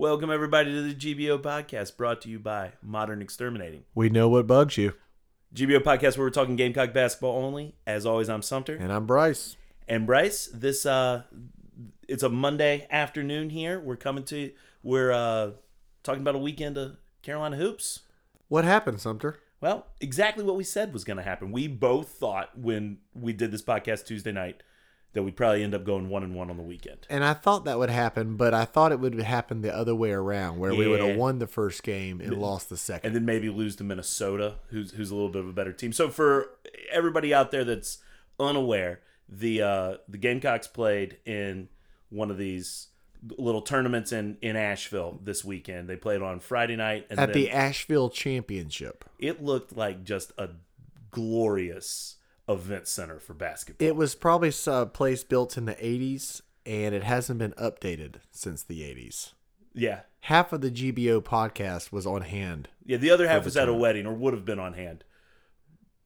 Welcome, everybody, to the GBO podcast brought to you by Modern Exterminating. We know what bugs you. GBO podcast where we're talking Gamecock basketball only. As always, I'm Sumter. And I'm Bryce. And Bryce, this uh it's a Monday afternoon here. We're coming to we're uh talking about a weekend of Carolina hoops. What happened, Sumter? Well, exactly what we said was going to happen. We both thought when we did this podcast Tuesday night that we'd probably end up going one and one on the weekend. And I thought that would happen, but I thought it would happen the other way around, where we would have won the first game and lost the second. and then maybe lose to Minnesota, who's who's a little bit of a better team. So for everybody out there that's unaware, the uh, the Gamecocks played in one of these little tournaments in in Asheville this weekend. They played on Friday night, and At the Asheville Championship. it looked like just a glorious event center for basketball. It was probably a place built in the 80s, and it hasn't been updated since the 80s. yeah, Half of the GBO podcast was on hand. yeah. The other half was at a wedding or would have been on hand.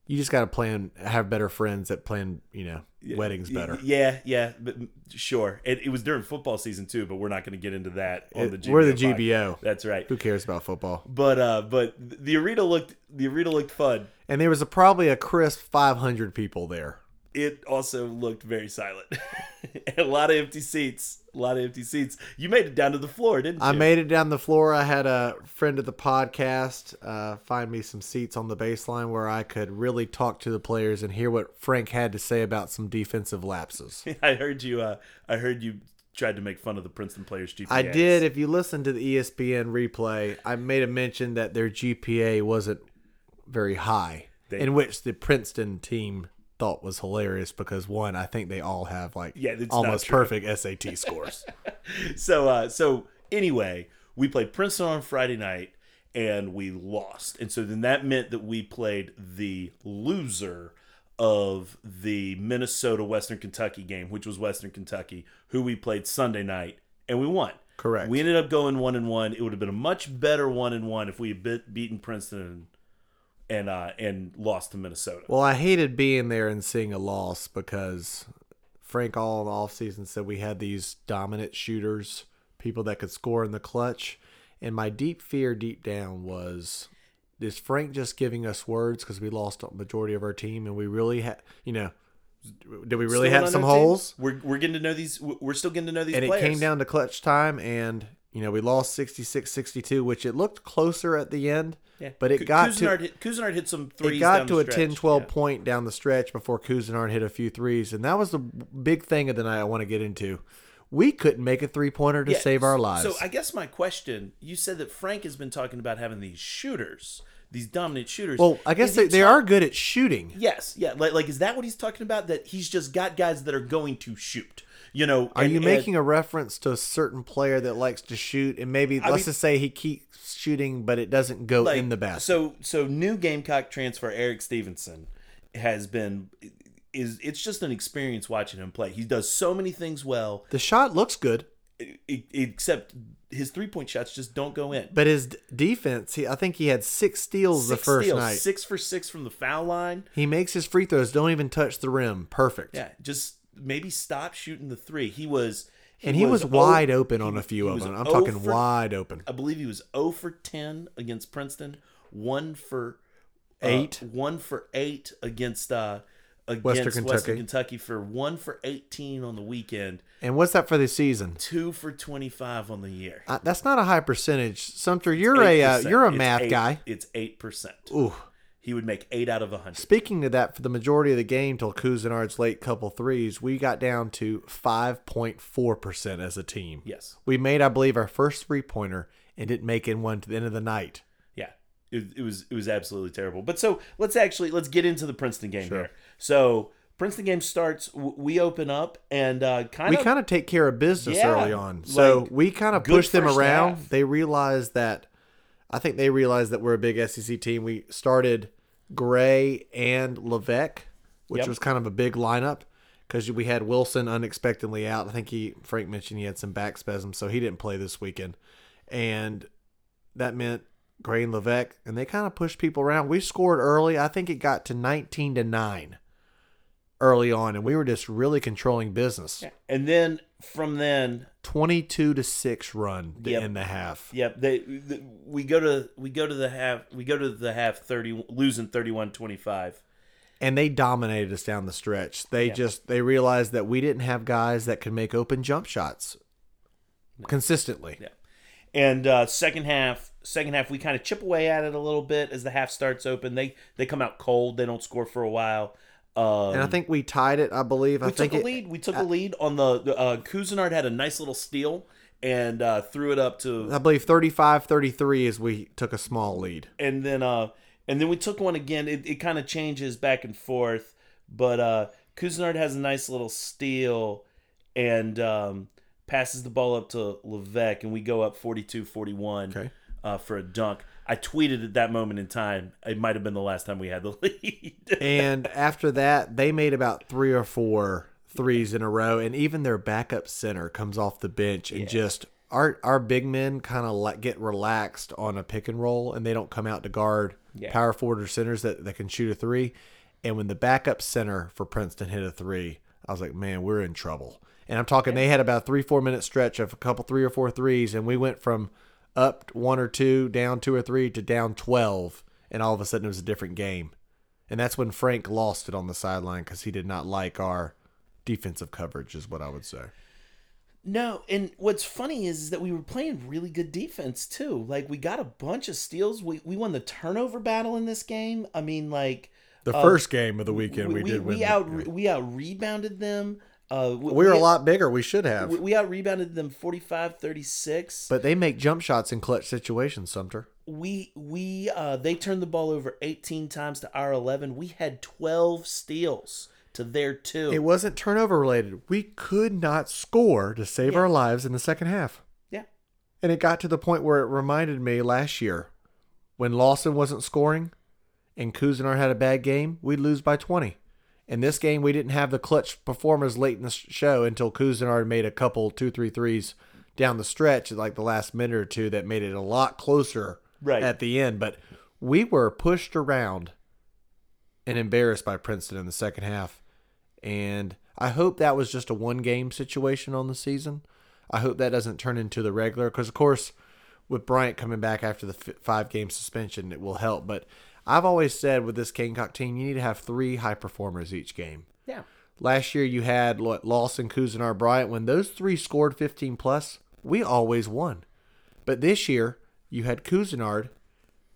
You just got to plan, have better friends that plan, you know, weddings better. Yeah, yeah, but sure. It, it was during football season too, but we're not going to get into that on the GBO. we're the. GBO. That's right. Who cares about football? But uh, but the arena looked the arena looked fun. And there was a, probably a crisp 500 people there. It also looked very silent. a lot of empty seats. A lot of empty seats. You made it down to the floor, didn't you? I made it down the floor. I had a friend of the podcast uh, find me some seats on the baseline where I could really talk to the players and hear what Frank had to say about some defensive lapses. I heard you. Uh, I heard you tried to make fun of the Princeton players' GPA. I did. If you listen to the ESPN replay, I made a mention that their GPA wasn't very high, They- in which the Princeton team thought was hilarious because one, I think they all have like Yeah, almost perfect SAT scores. So uh, so anyway, we played Princeton on Friday night and we lost, and so then that meant that we played the loser of the Minnesota Western Kentucky game, which was Western Kentucky, who we played Sunday night, and we won. Correct. We ended up going one and one. It would have been a much better one and one if we had bit, beaten Princeton and uh, and lost to Minnesota. Well, I hated being there and seeing a loss because Frank all in the offseason said we had these dominant shooters, people that could score in the clutch. And my deep fear deep down was is Frank just giving us words because we lost a majority of our team and we really had, you know, did we really Still have some our team? holes? We're, we're getting to know these. We're still getting to know these And players. it came down to clutch time and, you know, we lost 66-62, which it looked closer at the end. Yeah. But it got Couisnard to hit, Couisnard hit some threes. it got to a stretch. 10 12 Yeah. point down the stretch before Couisnard hit a few threes. And that was the big thing of the night I want to get into. We couldn't make a three pointer to Yeah, save our lives. So I guess my question: You said that Frank has been talking about having these shooters, these dominant shooters. well, I guess they, he they are good at shooting. Yes, yeah. Like, like, is that what he's talking about? That he's just got guys that are going to shoot. You know? Are and- you and- making a reference to a certain player that likes to shoot and maybe let's mean- just say he keeps shooting but it doesn't go like, in the basket? So, so new Gamecock transfer Erik Stevenson has been is it's just an experience watching him play. He does so many things well, the shot looks good, except his three point shots just don't go in. but his defense, he, I think he had six steals the first steals, night. six for six from the foul line. He makes his free throws, don't even touch the rim. Perfect. Yeah, just maybe stop shooting the three. He was, and he was, oh- wide open on he- a few of them. I'm talking for- wide open. I believe he was 0 for 10 against Princeton, one for uh, Eight. one for eight against uh against Western Kentucky. Kentucky. for one for 18 on the weekend, And what's that for the season? two for 25 on the year. Uh, that's not a high percentage. Sumter, you're a uh, you're a It's math eight- guy. It's eight percent. Ooh. He would make eight out of a hundred. Speaking to that, for the majority of the game till Couisnard's late couple threes, we got down to 5.4% as a team. Yes. We made, I believe, our first three pointer and didn't make in one to the end of the night. Yeah, it, it was it was absolutely terrible. But so let's actually let's get into the Princeton game Sure. here. So Princeton game starts. We open up and uh, kind We of kind of take care of business Yeah, early on. So like, we kind of push them around. half. They realize that, I think they realize that we're a big SEC team. We started Gray and Leveque, which Yep. was kind of a big lineup because we had Wilson unexpectedly out. I think he, Frank mentioned he had some back spasms, so he didn't play this weekend. And that meant Gray and Leveque, and they kind of pushed people around. We scored early. I think it got to 19 to 9 early on, and we were just really controlling business. And then from then, Twenty-two to six run Yep. end the half. yep, they the, we go to we go to the half we go to the half 30 losing 31-25. and they dominated us down the stretch. They just they realized that we didn't have guys that could make open jump shots consistently. Yeah. And uh, second half, second half, we kind of chip away at it a little bit as the half starts open. They they come out cold. They don't score for a while. Um, And I think we tied it. I believe. I we think took a it, lead. We took a lead on the, the uh, Couisnard had a nice little steal and uh, threw it up to, I believe 35-33 as we took a small lead. and then uh, and then we took one again. It, it kind of changes back and forth, but uh, Couisnard has a nice little steal and um, passes the ball up to Leveque, and we go up 42-41 Okay. uh, for a dunk. I tweeted at that moment in time. It might have been the last time we had the lead. And after that, they made about three or four threes in a row, and even their backup center comes off the bench and just our our big men kind of get relaxed on a pick and roll, and they don't come out to guard Yeah. power forward or centers that, that can shoot a three. And when the backup center for Princeton hit a three, I was like, man, we're in trouble. And I'm talking, they had about a three, four minute stretch of a couple, three or four threes, and we went from up one or two, down two or three, to down 12. And all of a sudden, it was a different game. And that's when Frank lost it on the sideline because he did not like our defensive coverage, is what I would say. No, and what's funny is, is that we were playing really good defense too. Like we got a bunch of steals. We we won the turnover battle in this game. I mean, like The uh, first game of the weekend, we, we, did win. we the- out we out rebounded them. Uh, we, we were a lot bigger. We should have. We, we out rebounded them 45-36. but they make jump shots in clutch situations, Sumter. we we uh they turned the ball over 18 times to our 11. We had 12 steals to their two. It wasn't turnover related. We could not score to save our lives in the second half. yeah. And it got to the point where it reminded me last year when Lawson wasn't scoring and Couisnard had a bad game, we'd lose by 20. In this game, we didn't have the clutch performers late in the show until Couisnard made a couple, two, three threes down the stretch, like the last minute or two, that made it a lot closer Right. at the end. But we were pushed around and embarrassed by Princeton in the second half. And I hope that was just a one game situation on the season. I hope that doesn't turn into the regular because, of course, with Bryant coming back after the five game suspension, it will help. But I've always said with this Gamecock team, you need to have three high performers each game. Yeah. Last year, you had Lawson, Couisnard, Bryant. When those three scored 15 plus, we always won. But this year, you had Couisnard.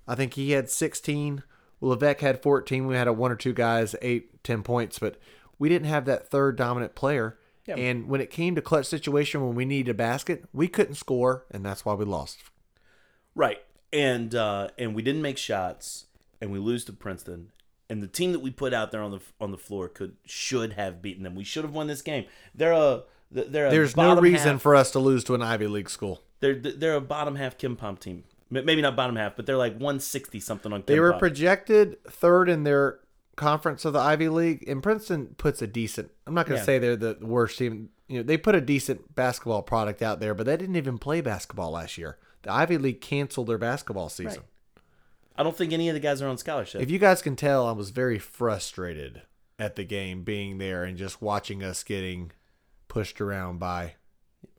I think he had 16. Leveque had 14. We had a one or two guys, eight, 10 points, but we didn't have that third dominant player. Yeah. And when it came to clutch situation when we needed a basket, we couldn't score, and that's why we lost. Right. And uh, and we didn't make shots, and we lose to Princeton. And the team that we put out there on the on the floor could should have beaten them. We should have won this game. They're a they're a There's no reason half- for us to lose to an Ivy League school. they're they're a bottom half KenPom team. Maybe not bottom half, but they're like 160 something on Kim They were Pom. projected third in their conference of the Ivy League, and Princeton puts a decent. I'm not going to Yeah. say they're the worst team. You know, they put a decent basketball product out there, but they didn't even play basketball last year. The Ivy League canceled their basketball season. Right. I don't think any of the guys are on scholarship. If you guys can tell, I was very frustrated at the game being there and just watching us getting pushed around by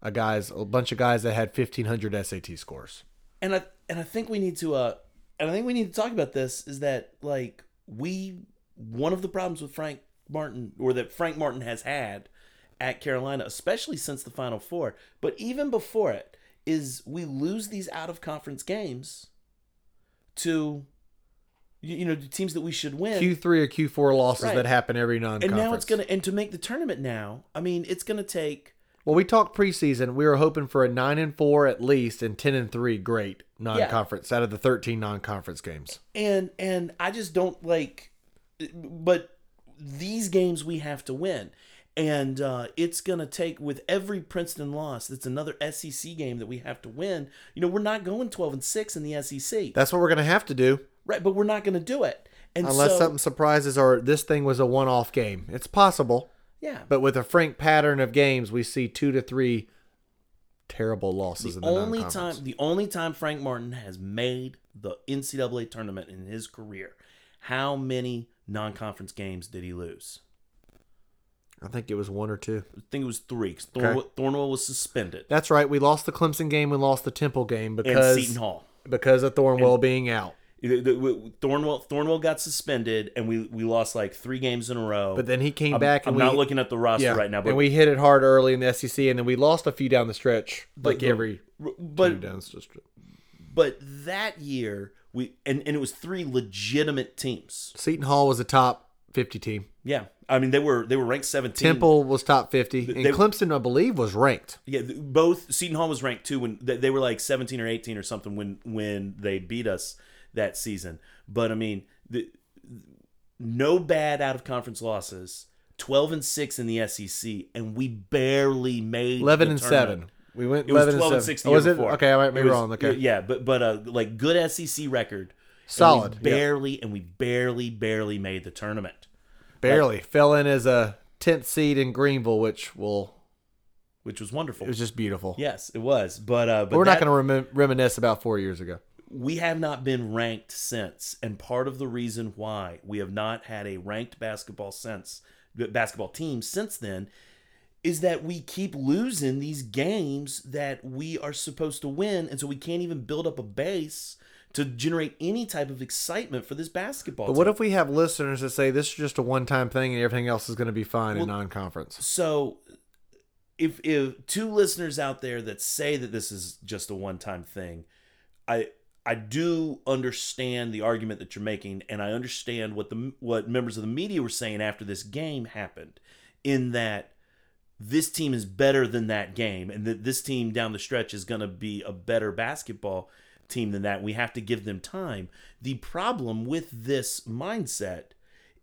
a guys, a bunch of guys that had 1500 SAT scores. and I and I think we need to uh and I think we need to talk about this is that like we one of the problems with Frank Martin or that Frank Martin has had at Carolina, especially since the Final Four, but even before it, is we lose these out of conference games to you you know teams that we should win. Q3 or Q4 losses Right. that happen every non conference. and now it's gonna and to make the tournament now, I mean it's gonna take Well, we talked preseason. We were hoping for a nine and four at least, and ten and three great non-conference out of the thirteen non-conference games. and and I just don't like but these games we have to win and uh, it's gonna take with every Princeton loss that's another SEC game that we have to win you know we're not going 12 and 6 in the SEC That's what we're gonna have to do, right but we're not gonna do it. And unless so something surprises or this thing was a one-off game. It's possible, yeah. But with a frank pattern of games, we see two to three terrible losses in the the only time the only time Frank Martin has made the NCAA tournament in his career how many non-conference games did he lose I think it was one or two. I think it was three. 'cause Thornwell, Thornwell was suspended, That's right. We lost the Clemson game. We lost the Temple game and because Seton Hall. because of Thornwell being out. The- the- w- Thornwell Thornwell got suspended, and we we lost like three games in a row. But then he came I'm, back, I'm and not looking at the roster yeah, right now, but and we hit it hard early in the SEC, and then we lost a few down the stretch, like the- every but down the stretch. but that year we and, and it was three legitimate teams. Seton Hall was a top fifty team. Yeah, I mean they were they were ranked 17. Temple was top fifty, and they- Clemson, I believe, was ranked. Yeah, both Seton Hall was ranked too when they, they were like 17 or 18 or something when when they beat us that season. But I mean, the, no bad out of conference losses. 12 and 6 in the SEC and we barely made Eleven the and tournament. seven. We went It was eleven 12 and and seven. 6 the Oh, was it? before. Okay, I might be was- wrong. Okay, Yeah, but but uh like good SEC record. and Solid, yeah. barely and we barely barely made the tournament. Barely fell in as a tenth seed in Greenville, which will Which was wonderful. it was just beautiful. yes, it was. But uh but But we're not going to rem- reminisce about four years ago. we have not been ranked since and part of the reason why we have not had a ranked basketball since basketball team since then is that we keep losing these games that we are supposed to win and so we can't even build up a base to generate any type of excitement for this basketball But team. what if we have listeners that say this is just a one-time thing and everything else is going to be fine in non-conference? so if if two listeners out there that say that this is just a one-time thing i i do understand the argument that you're making and i understand what the what members of the media were saying after this game happened in that this team is better than that game and that this team down the stretch is going to be a better basketball team than that we have to give them time the problem with this mindset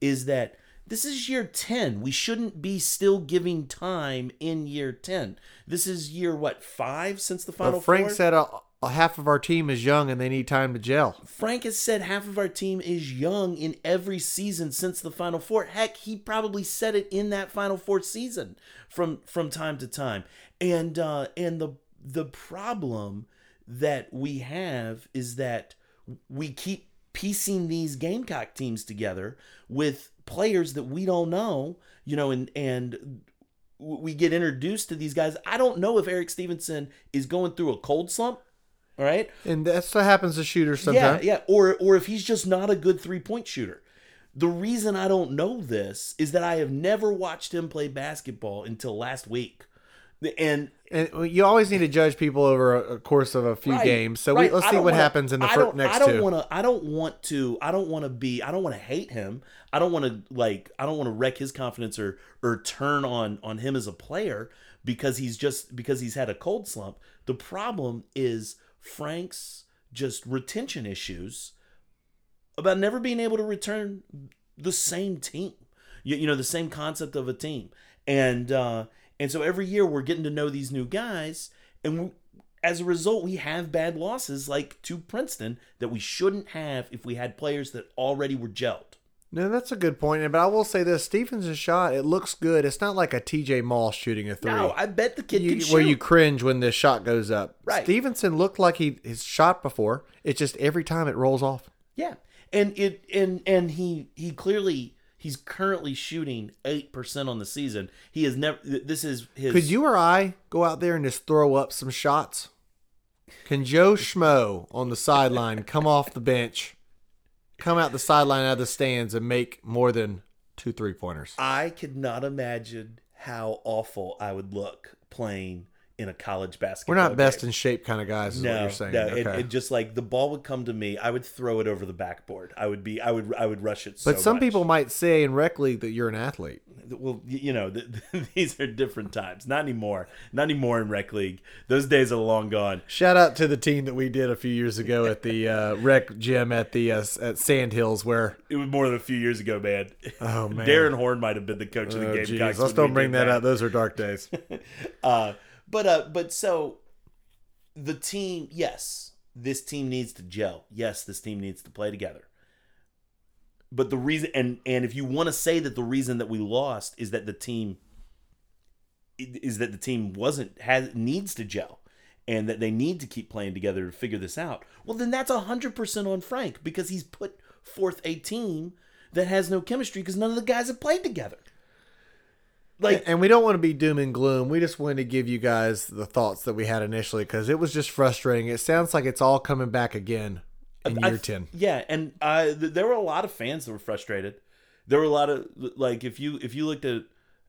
is that this is year 10 we shouldn't be still giving time in year 10 this is year what 5 since the final But Frank four? said a, a half of our team is young and they need time to gel. Frank has said half of our team is young in every season since the Final Four. Heck, he probably said it in that Final Four season from from time to time. And uh, and the the problem that we have is that we keep piecing these Gamecock teams together with players that we don't know, you know, and and we get introduced to these guys. I don't know if Erik Stevenson is going through a cold slump. All right. And that's what happens to shooters sometimes. Yeah, yeah. Or or if he's just not a good three point shooter. The reason I don't know this is that I have never watched him play basketball until last week. And And you always need to judge people over a, course of a few Right, games. So right. we, let's see what wanna- happens in the fir- next I don't want to. I don't want to. I don't want to be. I don't want to hate him. I don't want to like. I don't want to wreck his confidence or or turn on on him as a player because he's just because he's had a cold slump. The problem is Frank's just retention issues about never being able to return the same team. You, you know the same concept of a team, and uh, and so every year we're getting to know these new guys, and we, as a result, we have bad losses like to Princeton that we shouldn't have if we had players that already were gelled. No, that's a good point. But I will say this: Stevens' shot, it looks good. It's not like a TJ Moss shooting a three. No, I bet the kid you, can shoot. where you cringe when the shot goes up. Right. Stevenson looked like he his shot before. It's just every time it rolls off. yeah, and it and and he he clearly he's currently shooting eight percent on the season. He has never. This is his. Could you or I go out there and just throw up some shots? Can Joe Schmo on the sideline come off the bench, come out the sideline out of the stands and make more than two three pointers? I could not imagine how awful I would look playing in a college basketball. We're not best game. in shape kind of guys, is what No, you're saying. no, okay. it, it just like the ball would come to me, I would throw it over the backboard. I would be, I would, I would rush it. So but some much. people might say in rec league that you're an athlete. well, you know, th these are different times. Not anymore. Not anymore in rec league. Those days are long gone. Shout out to the team that we did a few years ago at the uh, rec gym at the uh, at Sandhills, where It was more than a few years ago, man. Oh, man. Darrin Horn might have been the coach of the oh, game. geez, let's don't bring that out. Those are dark days. Uh, but uh, but so the team, yes, this team needs to gel. Yes, this team needs to play together. But the reason, and and if you want to say that the reason that we lost is that the team is that the team wasn't has needs to gel and that they need to keep playing together to figure this out well then that's 100% on frank because he's put forth a team that has no chemistry because none of the guys have played together like and we don't want to be doom and gloom. We just wanted to give you guys the thoughts that we had initially because it was just frustrating. It sounds like it's all coming back again in I year th- 10. Yeah, and uh, th- there were a lot of fans that were frustrated. There were a lot of like if you if you looked at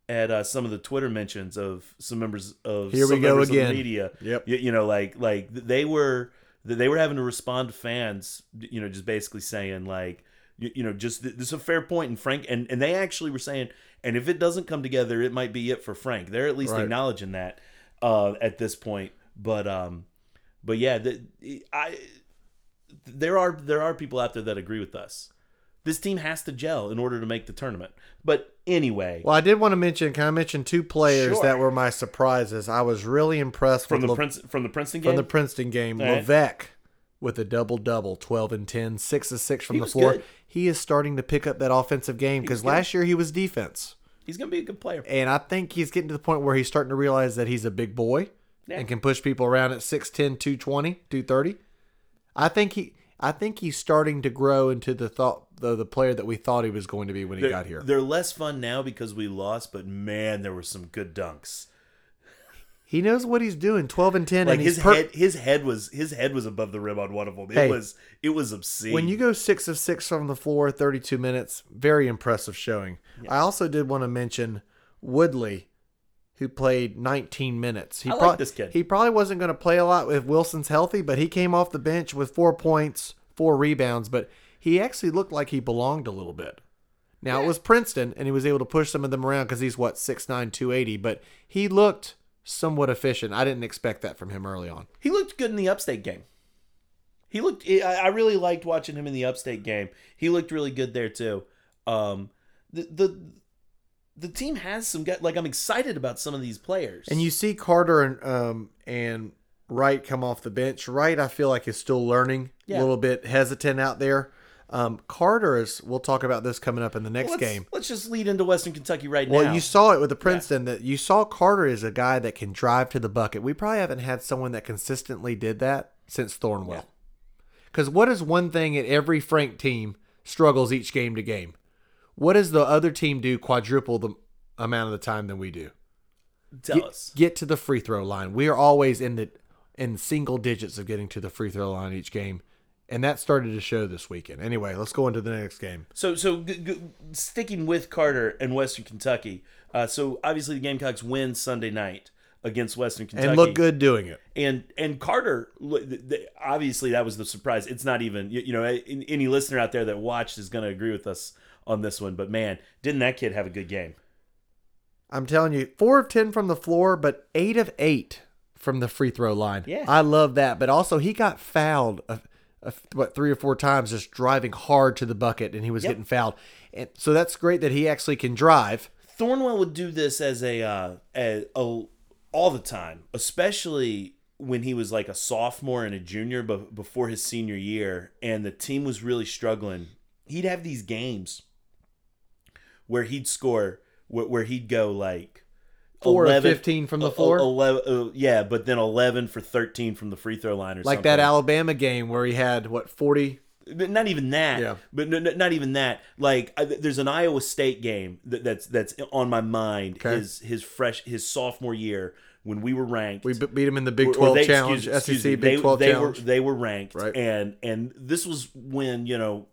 at uh, some of the Twitter mentions of some members of Here we some go again. media. Yep. You, you know, like like they were they were having to respond to fans. You know, just basically saying like you, you know just th- this is a fair point and Frank and and they actually were saying and if it doesn't come together, it might be it for Frank. They're at least Right. acknowledging that uh, at this point. But um, but yeah, the, I there are there are people out there that agree with us. This team has to gel in order to make the tournament. But anyway, Well, I did want to mention, can I mention two players Sure. that were my surprises? I was really impressed from with the Le- Prince from the Princeton from game, the Princeton game. All right. Leveque with a double double, 12 and 10, 6 of 6 from He the floor. good. He is starting to pick up that offensive game because last year he was defense. he's going to be a good player. And I think he's getting to the point where he's starting to realize that he's a big boy Yeah. and can push people around at 6'10, 220, 230. I think he I think he's starting to grow into the thought the, the player that we thought he was going to be when he They're, got here. they're less fun now because we lost, but man, there were some good dunks. He knows what he's doing, 12 and 10 Like and his per- head, his head was his head was above the rim on one of them. It Hey. was it was obscene. When you go six of six from the floor, 32 minutes, very impressive showing. I also did want to mention Woodley, who played 19 minutes. He I like this kid. He probably wasn't going to play a lot if Wilson's healthy, but he came off the bench with four points, four rebounds, but he actually looked like he belonged a little bit. Now, it was Princeton, and he was able to push some of them around because he's, what, six nine, two eighty, but he looked somewhat efficient. I didn't expect that from him early on. He looked good in the upstate game. He looked. I I really liked watching him in the upstate game. He looked really good there too. Um, the the the team has some guys. Like I'm excited about some of these players. And you see Carter and um and Wright come off the bench. Wright, I feel like is still learning, Yeah. a little bit hesitant out there. Um, Carter is. We'll talk about this coming up in the next let's, game. Let's just lead into Western Kentucky right Well, now. Well, you saw it with the Princeton that you saw Carter is a guy that can drive to the bucket. We probably haven't had someone that consistently did that since Thornwell. Because what is one thing at every Frank team struggles each game to game? What does the other team do quadruple the amount of the time than we do? Tell get, us. get to the free throw line. We are always in the in single digits of getting to the free throw line each game, and that started to show this weekend. Anyway, let's go into the next game. So, so g- g- sticking with Carter and Western Kentucky. Uh, so obviously the Gamecocks win Sunday night against Western Kentucky And look good doing it. and and Carter look, th- th- obviously that was the surprise. It's not even you, you know any listener out there that watched is going to agree with us on this one. But man, didn't that kid have a good game? I'm telling you, four of ten from the floor, but eight of eight from the free throw line. Yeah. I love that. But also, he got fouled. A, what three or four times just driving hard to the bucket, and he was Yep. getting fouled. And so that's great that he actually can drive. Thornwell would do this as a, uh, a, a all the time, especially when he was like a sophomore and a junior, but before his senior year, and the team was really struggling. He'd have these games where he'd score, where, where he'd go like Four of 11 fifteen from the floor. 11, uh, yeah, but then eleven for thirteen from the free throw line, or like something. that Alabama game where he had what forty But not even that. Yeah. But no, no, not even that. Like I, there's an Iowa State game that, that's that's on my mind. Okay. His his fresh his sophomore year when we were ranked. We beat him in the Big or- or 12 they- challenge, excuse- excuse SEC me, Big they, 12 they challenge. Were, they were ranked, Right. and and this was when you know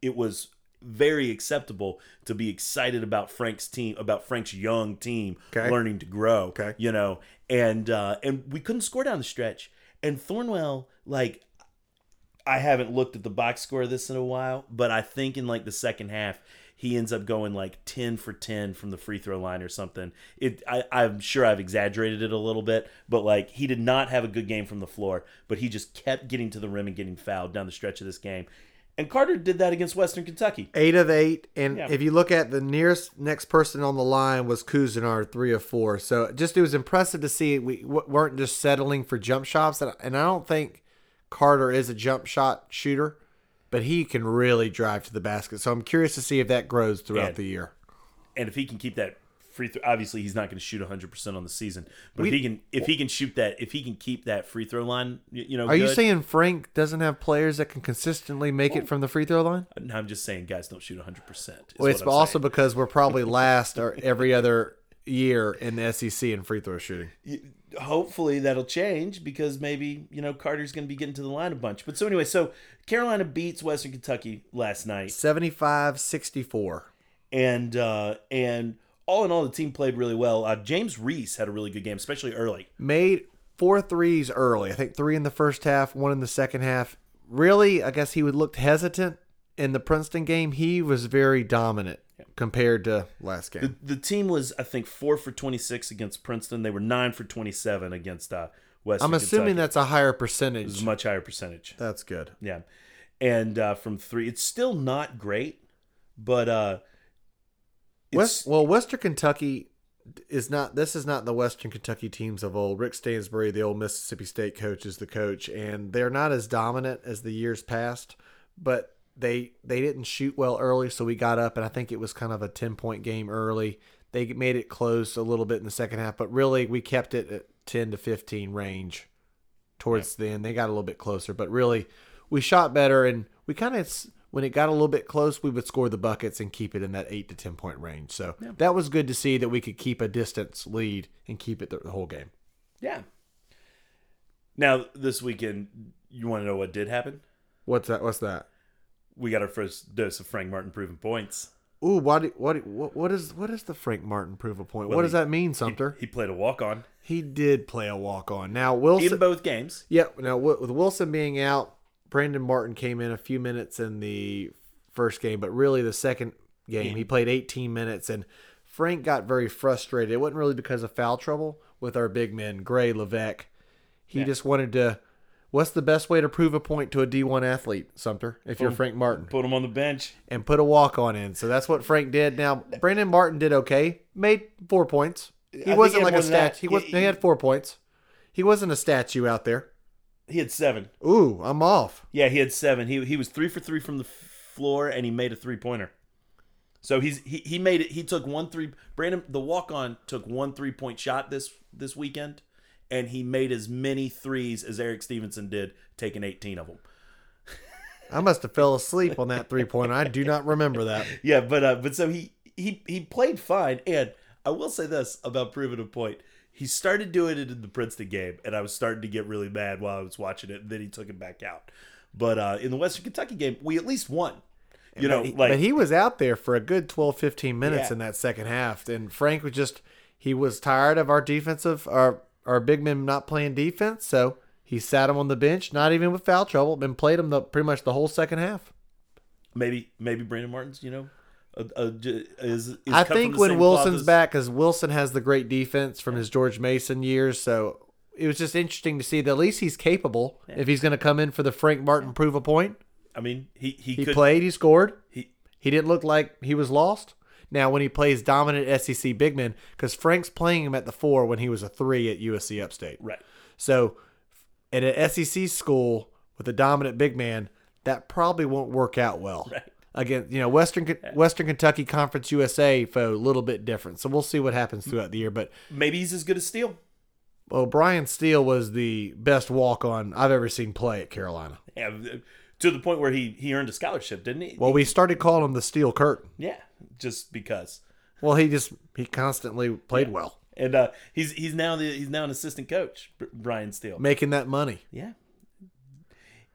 it was very acceptable to be excited about Frank's team, about Frank's young team Okay. learning to grow. Okay. you know, and uh, and we couldn't score down the stretch. And Thornwell, like, I haven't looked at the box score of this in a while, but I think in like the second half, he ends up going like ten for ten from the free throw line or something. It, I, I'm sure I've exaggerated it a little bit, but like he did not have a good game from the floor, but he just kept getting to the rim and getting fouled down the stretch of this game. And Carter did that against Western Kentucky. eight of eight. And Yeah. if you look at the nearest next person on the line was Couisnard, three of four. So just it was impressive to see we weren't just settling for jump shots. And and I don't think Carter is a jump shot shooter, but he can really drive to the basket. So I'm curious to see if that grows throughout And- the year. And if he can keep that free throw, obviously he's not going to shoot 100 percent on the season, but if he can, if he can shoot that, if he can keep that free throw line, you, know, Are you saying Frank doesn't have players that can consistently make it from the free throw line? No, I'm just saying, guys don't shoot 100. percent Well, it's also because we're probably last or every other year in the SEC in free throw shooting. hopefully that'll change because maybe you know Carter's going to be getting to the line a bunch. But so anyway, so Carolina beats Western Kentucky last night, 75-64. and uh, and all in all, the team played really well. Uh, James Reese had a really good game, especially early. Made four threes early. I think three in the first half, one in the second half. Really, I guess he would looked hesitant in the Princeton game. He was very dominant compared to last game. The, the team was, I think, four for twenty six against Princeton. They were nine for twenty seven against uh, Western. I'm assuming Kentucky. that's a higher it was percentage. a much higher percentage. That's good. Yeah, and uh, from three, it's still not great, but uh, West, well, Western Kentucky is not. This is not the Western Kentucky teams of old. Rick Stansbury, the old Mississippi State coach, is the coach, and they're not as dominant as the years past. But they they didn't shoot well early, so we got up, and I think it was kind of a ten point game early. They made it close a little bit in the second half, but really we kept it at ten to fifteen range towards the end. They got a little bit closer, but really we shot better, and we kind of when it got a little bit close, we would score the buckets and keep it in that eight to ten point range. So that was good to see that we could keep a distance lead and keep it the, the whole game. yeah. Now this weekend, you want to know what did happen? What's that? What's that? We got our first dose of Frank Martin proven points. Ooh, what do- what do- what what is what is the Frank Martin prove a point? Well, what does he- that mean, Sumter? He played a walk on He, did play a walk on. Now in Wilson, both games. yeah. Now with Wilson being out, Brandon Martin came in a few minutes in the first game, but really the second game he played 18 minutes, and Frank got very frustrated. It wasn't really because of foul trouble with our big men, Gray, Leveque. He just wanted to. What's the best way to prove a point to a D1 athlete, Sumter? If you're Frank Martin, Put him on the bench. and put a walk on in. So that's what Frank did. Now Brandon Martin did okay, made four points. He think wasn't like a statue. He was. He- He had four points. He wasn't a statue out there. He had seven. Ooh, I'm off. Yeah, he had seven. He he was three for three from the floor, and he made a three pointer. So he's he, he made it. He took one three. Brandon the walk on took one three point shot this this weekend, and he made as many threes as Erik Stevenson did, taking eighteen of them. I must have fell asleep on that three pointer. I do not remember that. Yeah, but uh, but so he he he played fine, and I will say this about proving a point. He started doing it in the Princeton game, and I was starting to get really mad while I was watching it. And then he took it back out. But uh, in the Western Kentucky game, we at least won. You know, but, he, like but he was out there for a good 12, 15 minutes Yeah. in that second half. And Frank was just he was tired of our defensive our our big men not playing defense, so he sat him on the bench, not even with foul trouble, and played him the pretty much the whole second half. maybe maybe Brandon Martin's. You know, a, j- is, is I think when Wilson's as- back, because Wilson has the great defense from his George Mason years, so it was just interesting to see that at least he's capable. If he's going to come in for the Frank Martin prove a point, I mean, he he, he could played, he scored. he He didn't look like he was lost. Now, when he plays dominant SEC big men, because Frank's playing him at the four when he was a three at USC Upstate. right. So, at an SEC school with a dominant big man, that probably won't work out well. Right. Again, you know, Western Western Kentucky Conference USA foe a little bit different. So we'll see what happens throughout the year. But Maybe he's as good as Steele. well, Brian Steele was the best walk on I've ever seen play at Carolina. Yeah, to the point where he he earned a scholarship, didn't he? Well, we started calling him the Steel Curtain. yeah, just because. Well, he just he constantly played well, And uh, he's he's now the he's now an assistant coach, Brian Steele. making that money. Yeah.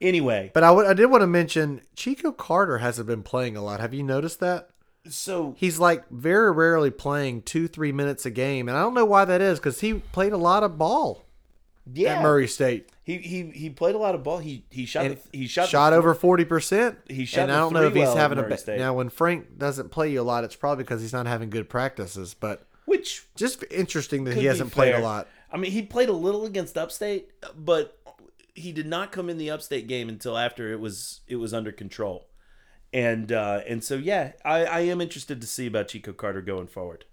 Anyway, But I did want to mention Chico Carter hasn't been playing a lot. Have you noticed that? so He's like very rarely playing two, three minutes a game, and I don't know why that is because he played a lot of ball yeah, at Murray State. he he he played a lot of ball. He he shot the, he shot shot the, over forty percent. He shot and I don't know if he's well having a ba- State. now when Frank doesn't play you a lot, it's probably because he's not having good practices. But which just interesting that he hasn't played a lot. I mean, he played a little against Upstate, but he did not come in the Upstate game until after it was it was under control. And uh, and so yeah, I, I am interested to see about Chico Carter going forward.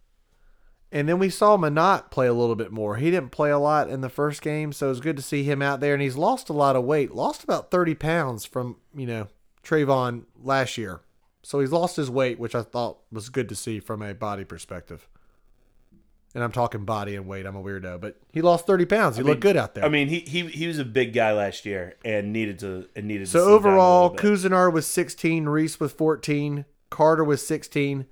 And then we saw Minott play a little bit more. He didn't play a lot in the first game, so it was good to see him out there. And he's lost a lot of weight, lost about 30 pounds from, you know, Trayvon last year. So he's lost his weight, which I thought was good to see from a body perspective. And I'm talking body and weight. I'm a weirdo, but he lost 30 pounds. He looked good out there. I mean, he, he he was a big guy last year and needed to and needed to so a overall. Couisnard was 16, Reese was 14, Carter was 16,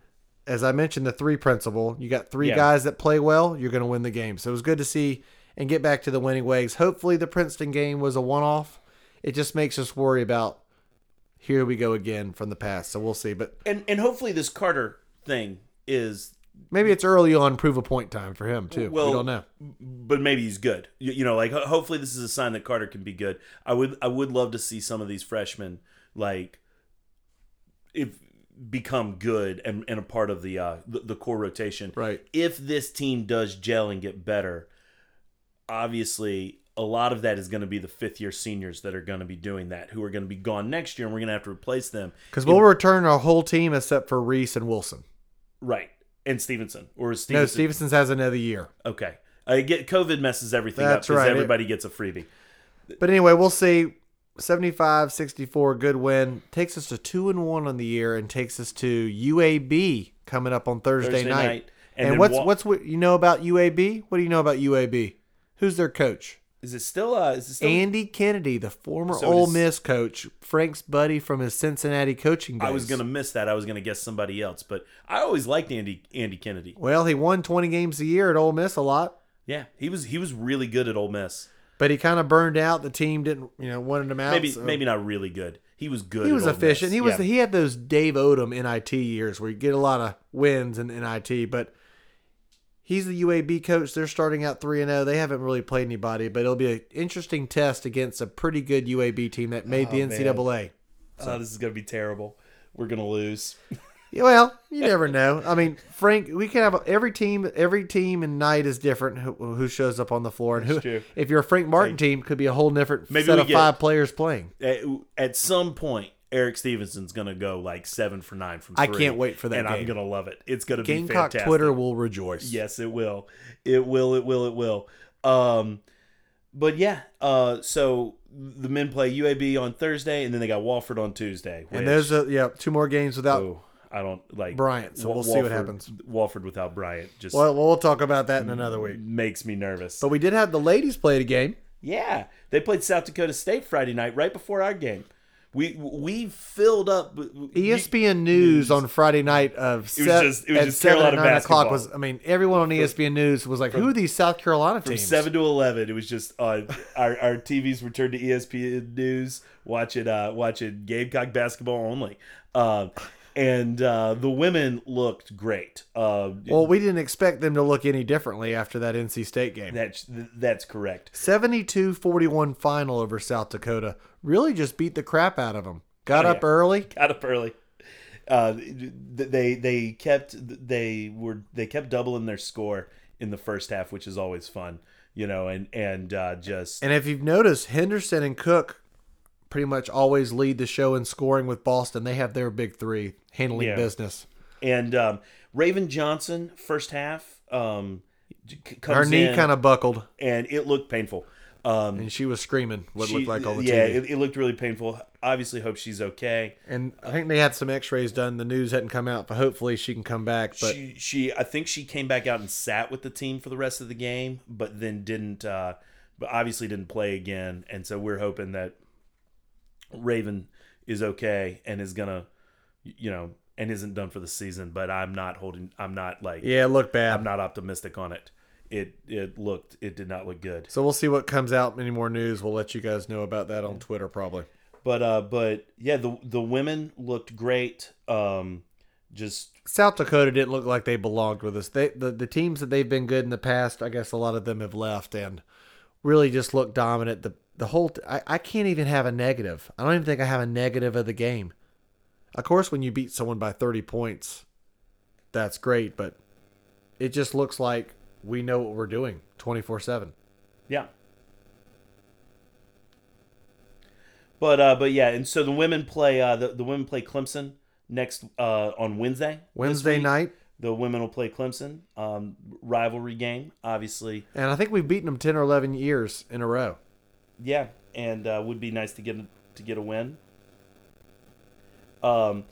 as I mentioned, the three principle. You got three Yeah. guys that play well, you're going to win the game. So it was good to see and get back to the winning ways. Hopefully, the Princeton game was a one off. It just makes us worry about here we go again from the past. So we'll see. But And and hopefully this Carter thing is maybe it's early on prove a point time for him, too. Well, we don't know. but maybe he's good. You, you know, like ho- hopefully this is a sign that Carter can be good. I would I would love to see some of these freshmen like if become good and, and a part of the uh the, the core rotation. Right. If this team does gel and get better, obviously a lot of that is going to be the fifth year seniors that are going to be doing that, who are going to be gone next year, and we're going to have to replace them. Because we'll return our whole team except for Reese and Wilson. Right. And Stevenson or is No, Stevenson? Stevenson's has another year. Okay. Uh, I get COVID messes everything That's up because right. everybody gets a freebie. But anyway, we'll see. 75 64 good win takes us to 2 and 1 on the year and takes us to UAB coming up on Thursday, Thursday night. night. And, And what's wa- what's what you know about UAB? What do you know about UAB? Who's their coach? Is it still? Uh, is it still? Andy Kennedy, the former So Ole is- Miss coach, Frank's buddy from his Cincinnati coaching days. I was gonna miss that. I was gonna guess somebody else, but I always liked Andy Andy Kennedy. Well, he won 20 games a year at Ole Miss a lot, Yeah, he was he was really good at Ole Miss. but he kind of burned out. The team didn't, you know, wanted him out. Maybe so- maybe not really good. He was good. he at was Ole efficient. Miss. He was Yeah. he had those Dave Odom NIT years where you get a lot of wins in NIT, but he's the UAB coach. They're starting out three and zero. They haven't really played anybody, but it'll be an interesting test against a pretty good UAB team that made the Oh, man. NCAA. oh, this is gonna be terrible. We're gonna lose. Yeah, Well, you never know. I mean, Frank, we can have every team. Every team and night is different. Who, who shows up on the floor and who? True. If you're a Frank Martin team, could be a whole different set of get- five players playing. At, at some point, Erik Stevenson's gonna go like seven for nine from. Three, I can't wait for that and I'm gonna love it. It's gonna be Gamecock fantastic. Twitter will rejoice. Yes, it will. It will. It will. It will. Um, but yeah. Uh, so the men play UAB on Thursday, and then they got Wofford on Tuesday. and there's a yeah two more games without. I don't like Bryant, so we'll see what happens. Wofford without Bryant just Well, we'll talk about that in another week. makes me nervous. But we did have the ladies play the game. yeah, they played South Dakota State Friday night, right before our game. We we filled up. ESPN News on Friday night of it was just- it was just seven Carolina nine o'clock was. I mean, everyone on ESPN News was like, "Who are these South Carolina From teams?" seven to eleven, it was just uh, our our TVs were turned to ESPN News, watching uh, watching Gamecock basketball only, uh, and uh, the women looked great. Uh, Well, we didn't expect them to look any differently after that NC State game. that's that's correct. 72-41 final over South Dakota. Really just beat the crap out of them. Got Oh, up yeah. early. Got up early. Uh, they they kept they were they kept doubling their score in the first half, which is always fun, you know, and and uh, just And if you've noticed, Henderson and Cook pretty much always lead the show in scoring with Boston. They have their big three handling Yeah. business. and um, Raven Johnson first half um, Her knee kind of buckled, and it looked painful. Um, and she was screaming what she- looked like all the yeah, TV. it, it looked really painful. Obviously, hope she's okay. and I think they had some X-rays done. The news hadn't come out, but hopefully she can come back. But she, she, I think she came back out and sat with the team for the rest of the game, but then didn't, uh, but obviously didn't play again. And so we're hoping that Raven is okay and is gonna, you know, and isn't done for the season. But I'm not holding. I'm not like. yeah, it looked bad. I'm not optimistic on it. It it looked. It did not look good. so we'll see what comes out. Any more news? We'll let you guys know about that on Twitter probably. But uh, but yeah, the the women looked great. Um, just South Dakota didn't look like they belonged with us. They the, the teams that they've been good in the past, I guess a lot of them have left and really just looked dominant. The the whole t- I, I can't even have a negative. I don't even think I have a negative of the game. Of course, when you beat someone by thirty points, that's great, but it just looks like we know what we're doing twenty four seven. Yeah. But uh, but yeah, and so the women play uh, the the women play Clemson next uh, on Wednesday. Wednesday night, the women will play Clemson. Um, rivalry game, obviously. and I think we've beaten them ten or eleven years in a row. Yeah, and uh, would be nice to get a, to get a win. Um,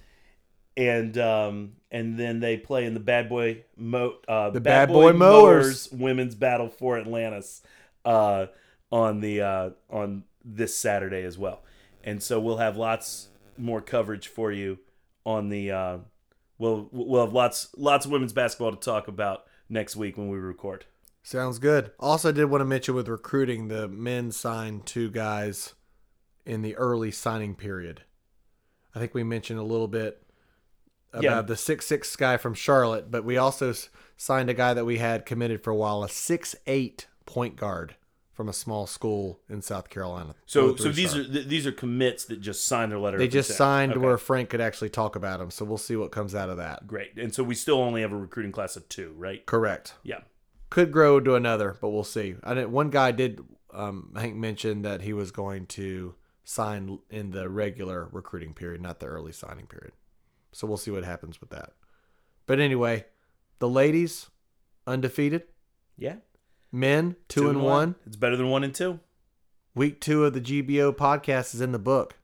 and um, and then they play in the Bad Boy Mo uh, The Bad Boy Mowers. women's battle for Atlantis uh, on the uh, on this Saturday as well. And so we'll have lots more coverage for you on the uh, we'll we'll have lots lots of women's basketball to talk about next week when we record. Sounds good. Also, did want to mention with recruiting, the men signed two guys in the early signing period. I think we mentioned a little bit about Yeah. the six six guy from Charlotte, but we also signed a guy that we had committed for a while, a six eight point guard from a small school in South Carolina. So oh so these star. are th- these are commits that just signed their letter. they just consent. signed Okay. where Frank could actually talk about them. So we'll see what comes out of that. great, and so we still only have a recruiting class of two, right? Correct. Yeah. Could grow to another, but we'll see. I didn't, one guy did. Um, Hank mentioned that he was going to sign in the regular recruiting period, not the early signing period. So we'll see what happens with that. But anyway, the ladies undefeated, Yeah. men two, and one. It's better than one and two. Week two of the GBO podcast is in the book.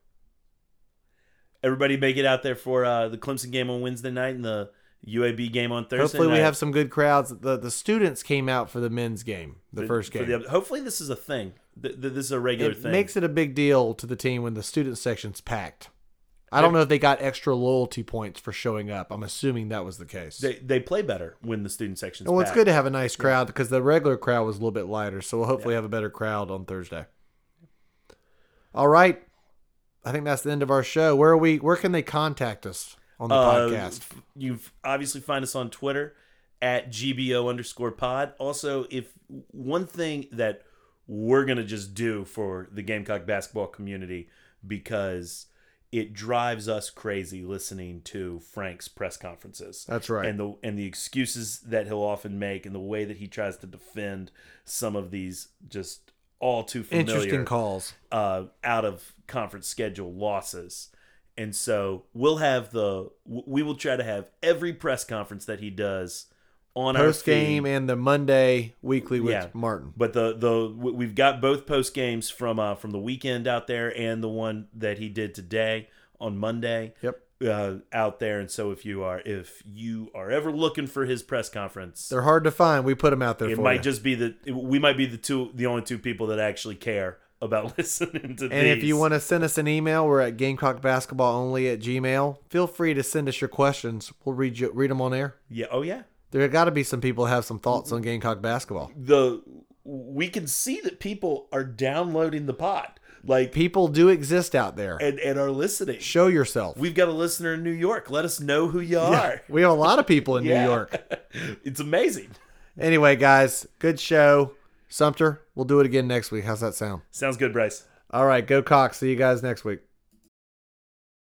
Everybody make it out there for uh, the Clemson game on Wednesday night and the UAB game on Thursday. Hopefully, we have some good crowds. The the students came out for the men's game, the For- first game. the- hopefully, this is a thing. Th- th- this is a regular it thing. makes it a big deal to the team when the student section's packed. I don't know if they got extra loyalty points for showing up. I'm assuming that was the case. they they play better when the student section's well, it's good to have a nice crowd because the regular crowd was a little bit lighter. So we'll hopefully have a better crowd on Thursday. All right. I think that's the end of our show. Where are we? Where can they contact us on the Uh, podcast? f- You obviously find us on Twitter at GBO underscore pod. Also, if one thing that we're going to just do for the Gamecock basketball community because it drives us crazy listening to Frank's press conferences. That's right. And the and the excuses that he'll often make and the way that he tries to defend some of these just all too familiar Interesting calls. uh, out of conference schedule losses. And so we'll have the we will try to have every press conference that he does on our Post game and the Monday weekly with Yeah. Martin. But the the we've got both post games from uh, from the weekend out there and the one that he did today on Monday Yep. uh, out there. And so if you are if you are ever looking for his press conference, They're hard to find. We put them out there it for might you. just be the we might be the two the only two people that actually care about listening to And if you want to send us an email, we're at Gamecock Basketball only at Gmail. Feel free to send us your questions. We'll read you, read them on air. yeah oh yeah There got to be some people who have some thoughts on Gamecock basketball. the we can see that people are downloading the pod like People do exist out there. and, and are listening Show yourself. we've got a listener in new york let us know who you Yeah, are we have a lot of people in Yeah. New York. it's amazing Anyway, guys, good show. Sumter, we'll do it again next week. How's that sound? sounds good bryce All right, go Cocks. See you guys next week.